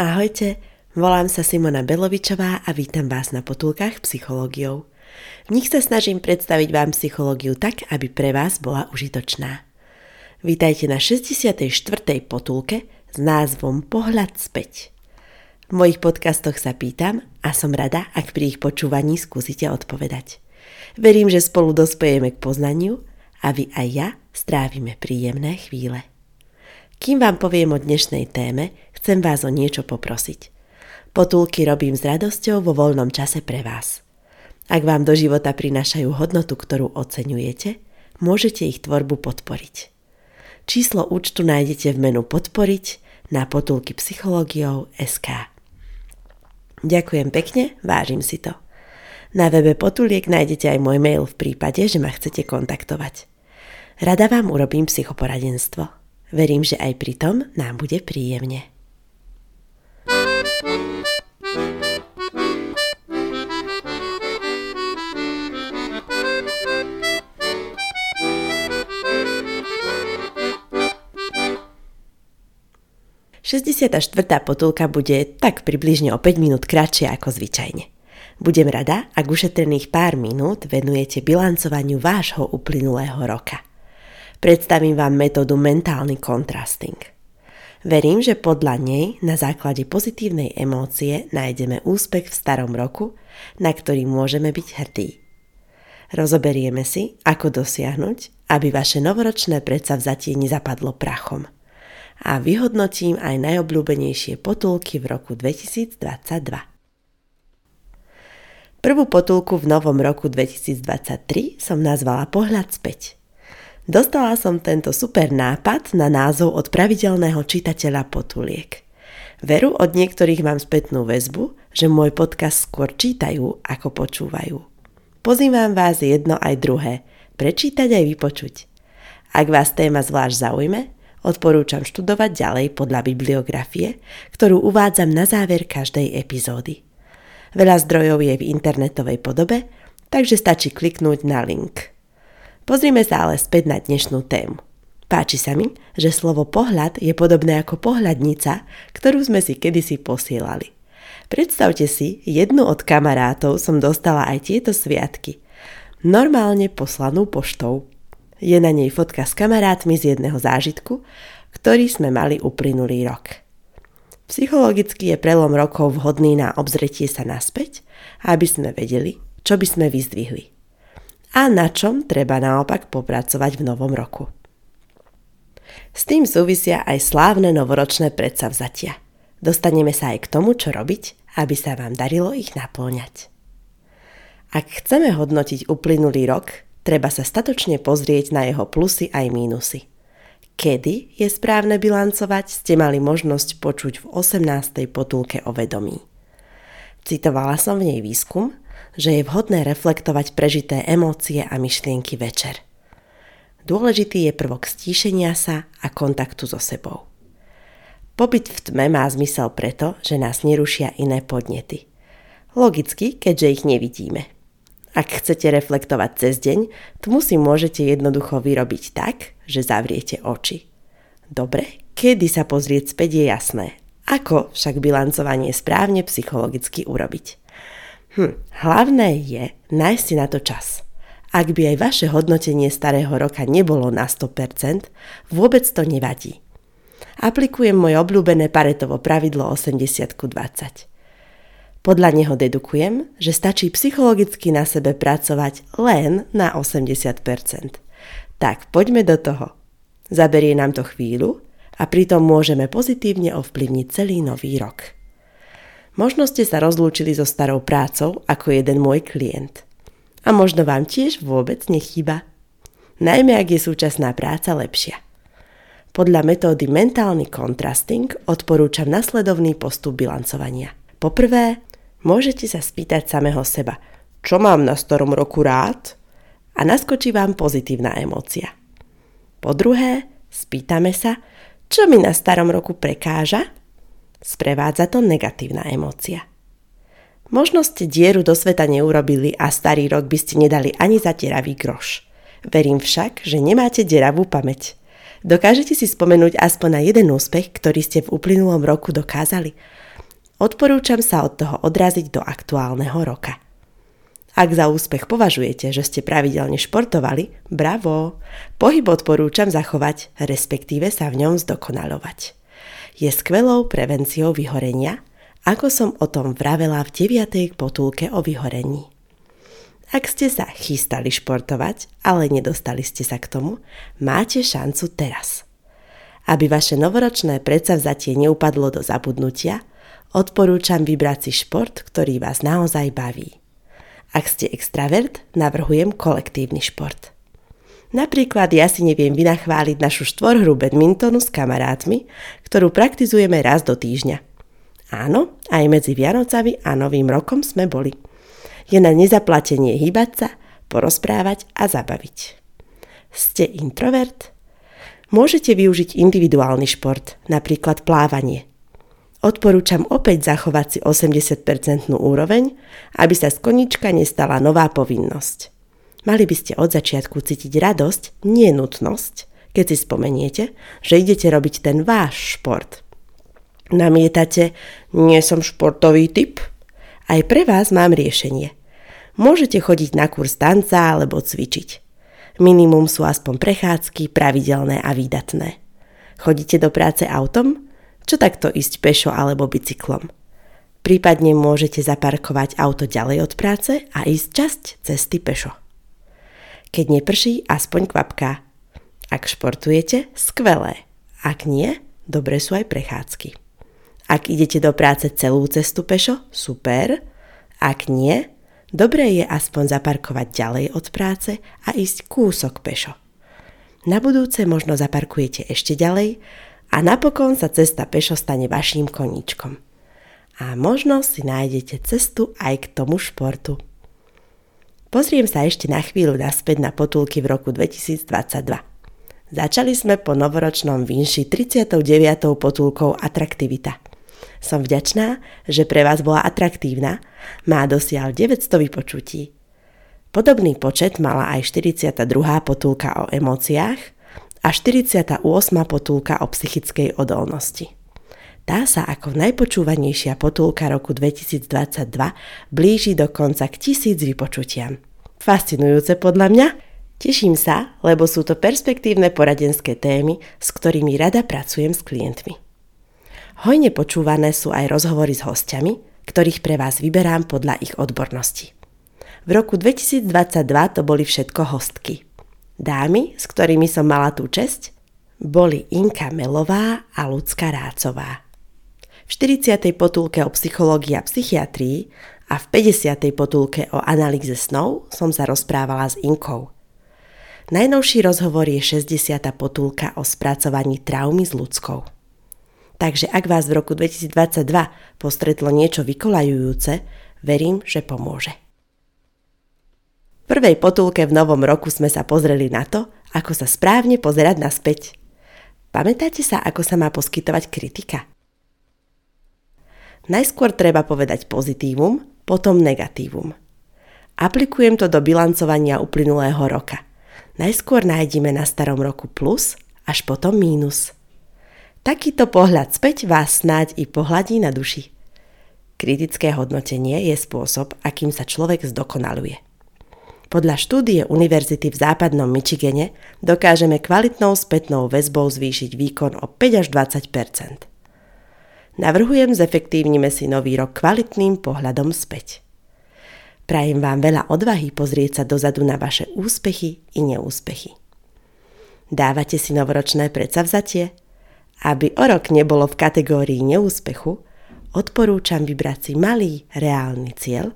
Ahojte, volám sa Simona Belovičová a vítam vás na potulkách psychológiou. V nich sa snažím predstaviť vám psychológiu tak, aby pre vás bola užitočná. Vítajte na 64. potulke s názvom Pohľad späť. V mojich podcastoch sa pýtam a som rada, ak pri ich počúvaní skúsite odpovedať. Verím, že spolu dospejeme k poznaniu a vy aj ja strávime príjemné chvíle. Kým vám poviem o dnešnej téme, chcem vás o niečo poprosiť. Potulky robím s radosťou vo voľnom čase pre vás. Ak vám do života prinášajú hodnotu, ktorú oceňujete, môžete ich tvorbu podporiť. Číslo účtu nájdete v menu Podporiť na potulky psychológiou SK. Ďakujem pekne, vážim si to. Na webe Potuliek nájdete aj môj mail v prípade, že ma chcete kontaktovať. Rada vám urobím psychoporadenstvo. Verím, že aj pri tom nám bude príjemne. 64. potulka bude tak približne o 5 minút kratšie ako zvyčajne. Budem rada, ak ušetrených pár minút venujete bilancovaniu vášho uplynulého roka. Predstavím vám metódu mentálny contrasting. Verím, že podľa nej na základe pozitívnej emócie nájdeme úspech v starom roku, na ktorý môžeme byť hrdí. Rozoberieme si, ako dosiahnuť, aby vaše novoročné predsavzatie nezapadlo prachom – a vyhodnotím aj najobľúbenejšie potulky v roku 2022. Prvú potulku v novom roku 2023 som nazvala Pohľad späť. Dostala som tento super nápad na názov od pravidelného čitateľa potuliek. Veru od niektorých mám spätnú väzbu, že môj podcast skôr čítajú, ako počúvajú. Pozývam vás jedno aj druhé, prečítať aj vypočuť. Ak vás téma zvlášť zaujme, Odporúčam študovať ďalej podľa bibliografie, ktorú uvádzam na záver každej epizódy. Veľa zdrojov je v internetovej podobe, takže stačí kliknúť na link. Pozrime sa ale späť na dnešnú tému. Páči sa mi, že slovo pohľad je podobné ako pohľadnica, ktorú sme si kedysi posielali. Predstavte si, jednu od kamarátov som dostala aj tieto sviatky. Normálne poslanú poštou. Je na nej fotka s kamarátmi z jedného zážitku, ktorý sme mali uplynulý rok. Psychologicky je prelom rokov vhodný na obzretie sa naspäť, aby sme vedeli, čo by sme vyzdvihli. A na čom treba naopak popracovať v novom roku. S tým súvisia aj slávne novoročné predsavzatia. Dostaneme sa aj k tomu, čo robiť, aby sa vám darilo ich naplňať. Ak chceme hodnotiť uplynulý rok, Treba sa statočne pozrieť na jeho plusy aj mínusy. Kedy je správne bilancovať, ste mali možnosť počuť v 18. potulke o vedomí. Citovala som v nej výskum, že je vhodné reflektovať prežité emócie a myšlienky večer. Dôležitý je prvok stíšenia sa a kontaktu so sebou. Pobyt v tme má zmysel preto, že nás nerušia iné podnety. Logicky, keďže ich nevidíme. Ak chcete reflektovať cez deň, tmu si môžete jednoducho vyrobiť tak, že zavriete oči. Dobre, kedy sa pozrieť späť je jasné. Ako však bilancovanie správne psychologicky urobiť? Hm, hlavné je nájsť si na to čas. Ak by aj vaše hodnotenie starého roka nebolo na 100%, vôbec to nevadí. Aplikujem moje obľúbené paretovo pravidlo 80 20. Podľa neho dedukujem, že stačí psychologicky na sebe pracovať len na 80%. Tak poďme do toho. Zaberie nám to chvíľu a pritom môžeme pozitívne ovplyvniť celý nový rok. Možno ste sa rozlúčili so starou prácou ako jeden môj klient. A možno vám tiež vôbec nechýba. Najmä ak je súčasná práca lepšia. Podľa metódy mentálny contrasting odporúčam nasledovný postup bilancovania. Poprvé, Môžete sa spýtať samého seba, čo mám na starom roku rád? A naskočí vám pozitívna emócia. Po druhé, spýtame sa, čo mi na starom roku prekáža? Sprevádza to negatívna emócia. Možno ste dieru do sveta neurobili a starý rok by ste nedali ani za deravý groš. Verím však, že nemáte deravú pamäť. Dokážete si spomenúť aspoň na jeden úspech, ktorý ste v uplynulom roku dokázali? Odporúčam sa od toho odraziť do aktuálneho roka. Ak za úspech považujete, že ste pravidelne športovali, bravo! Pohyb odporúčam zachovať, respektíve sa v ňom zdokonalovať. Je skvelou prevenciou vyhorenia, ako som o tom vravela v 9. potulke o vyhorení. Ak ste sa chystali športovať, ale nedostali ste sa k tomu, máte šancu teraz. Aby vaše novoročné predsavzatie neupadlo do zabudnutia, odporúčam vybrať si šport, ktorý vás naozaj baví. Ak ste extravert, navrhujem kolektívny šport. Napríklad ja si neviem vynachváliť našu štvorhru badmintonu s kamarátmi, ktorú praktizujeme raz do týždňa. Áno, aj medzi Vianocami a Novým rokom sme boli – je na nezaplatenie hýbať sa, porozprávať a zabaviť. Ste introvert? Môžete využiť individuálny šport, napríklad plávanie. Odporúčam opäť zachovať si 80% úroveň, aby sa z konička nestala nová povinnosť. Mali by ste od začiatku cítiť radosť, nie nutnosť, keď si spomeniete, že idete robiť ten váš šport. Namietate, nie som športový typ? Aj pre vás mám riešenie – Môžete chodiť na kurz tanca alebo cvičiť. Minimum sú aspoň prechádzky, pravidelné a výdatné. Chodíte do práce autom? Čo takto ísť pešo alebo bicyklom? Prípadne môžete zaparkovať auto ďalej od práce a ísť časť cesty pešo. Keď neprší, aspoň kvapka. Ak športujete, skvelé. Ak nie, dobre sú aj prechádzky. Ak idete do práce celú cestu pešo, super. Ak nie, Dobré je aspoň zaparkovať ďalej od práce a ísť kúsok pešo. Na budúce možno zaparkujete ešte ďalej a napokon sa cesta pešo stane vaším koníčkom. A možno si nájdete cestu aj k tomu športu. Pozriem sa ešte na chvíľu naspäť na potulky v roku 2022. Začali sme po novoročnom vinši 39. potulkou Atraktivita – som vďačná, že pre vás bola atraktívna. Má dosiaľ 900 vypočutí. Podobný počet mala aj 42. potulka o emóciách a 48. potulka o psychickej odolnosti. Tá sa ako najpočúvanejšia potulka roku 2022 blíži dokonca k tisíc vypočutiam. Fascinujúce podľa mňa? Teším sa, lebo sú to perspektívne poradenské témy, s ktorými rada pracujem s klientmi. Hojne počúvané sú aj rozhovory s hostiami, ktorých pre vás vyberám podľa ich odbornosti. V roku 2022 to boli všetko hostky. Dámy, s ktorými som mala tú česť, boli Inka Melová a Lucka Rácová. V 40. potulke o psychológii a psychiatrii a v 50. potulke o analýze snov som sa rozprávala s Inkou. Najnovší rozhovor je 60. potulka o spracovaní traumy s ľudskou. Takže ak vás v roku 2022 postretlo niečo vykolajujúce, verím, že pomôže. Prvej potulke v novom roku sme sa pozreli na to, ako sa správne pozerať naspäť. Pamätáte sa, ako sa má poskytovať kritika? Najskôr treba povedať pozitívum, potom negatívum. Aplikujem to do bilancovania uplynulého roka. Najskôr nájdime na starom roku plus, až potom mínus. Takýto pohľad späť vás snáď i pohľadí na duši. Kritické hodnotenie je spôsob, akým sa človek zdokonaluje. Podľa štúdie Univerzity v západnom Michigane dokážeme kvalitnou spätnou väzbou zvýšiť výkon o 5 až 20% Navrhujem zefektívnime si nový rok kvalitným pohľadom späť. Prajem vám veľa odvahy pozrieť sa dozadu na vaše úspechy i neúspechy. Dávate si novoročné predsavzatie? Aby o rok nebolo v kategórii neúspechu, odporúčam vybrať si malý, reálny cieľ.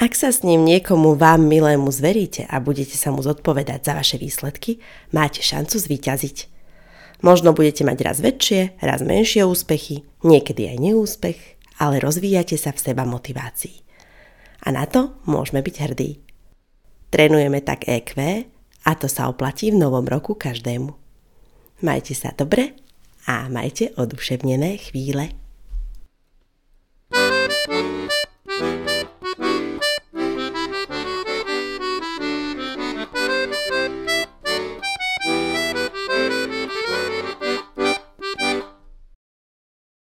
Ak sa s ním niekomu vám milému zveríte a budete sa mu zodpovedať za vaše výsledky, máte šancu zvíťaziť. Možno budete mať raz väčšie, raz menšie úspechy, niekedy aj neúspech, ale rozvíjate sa v seba motivácii. A na to môžeme byť hrdí. Trénujeme tak EQ a to sa oplatí v novom roku každému. Majte sa dobre a majte oduševnené chvíle.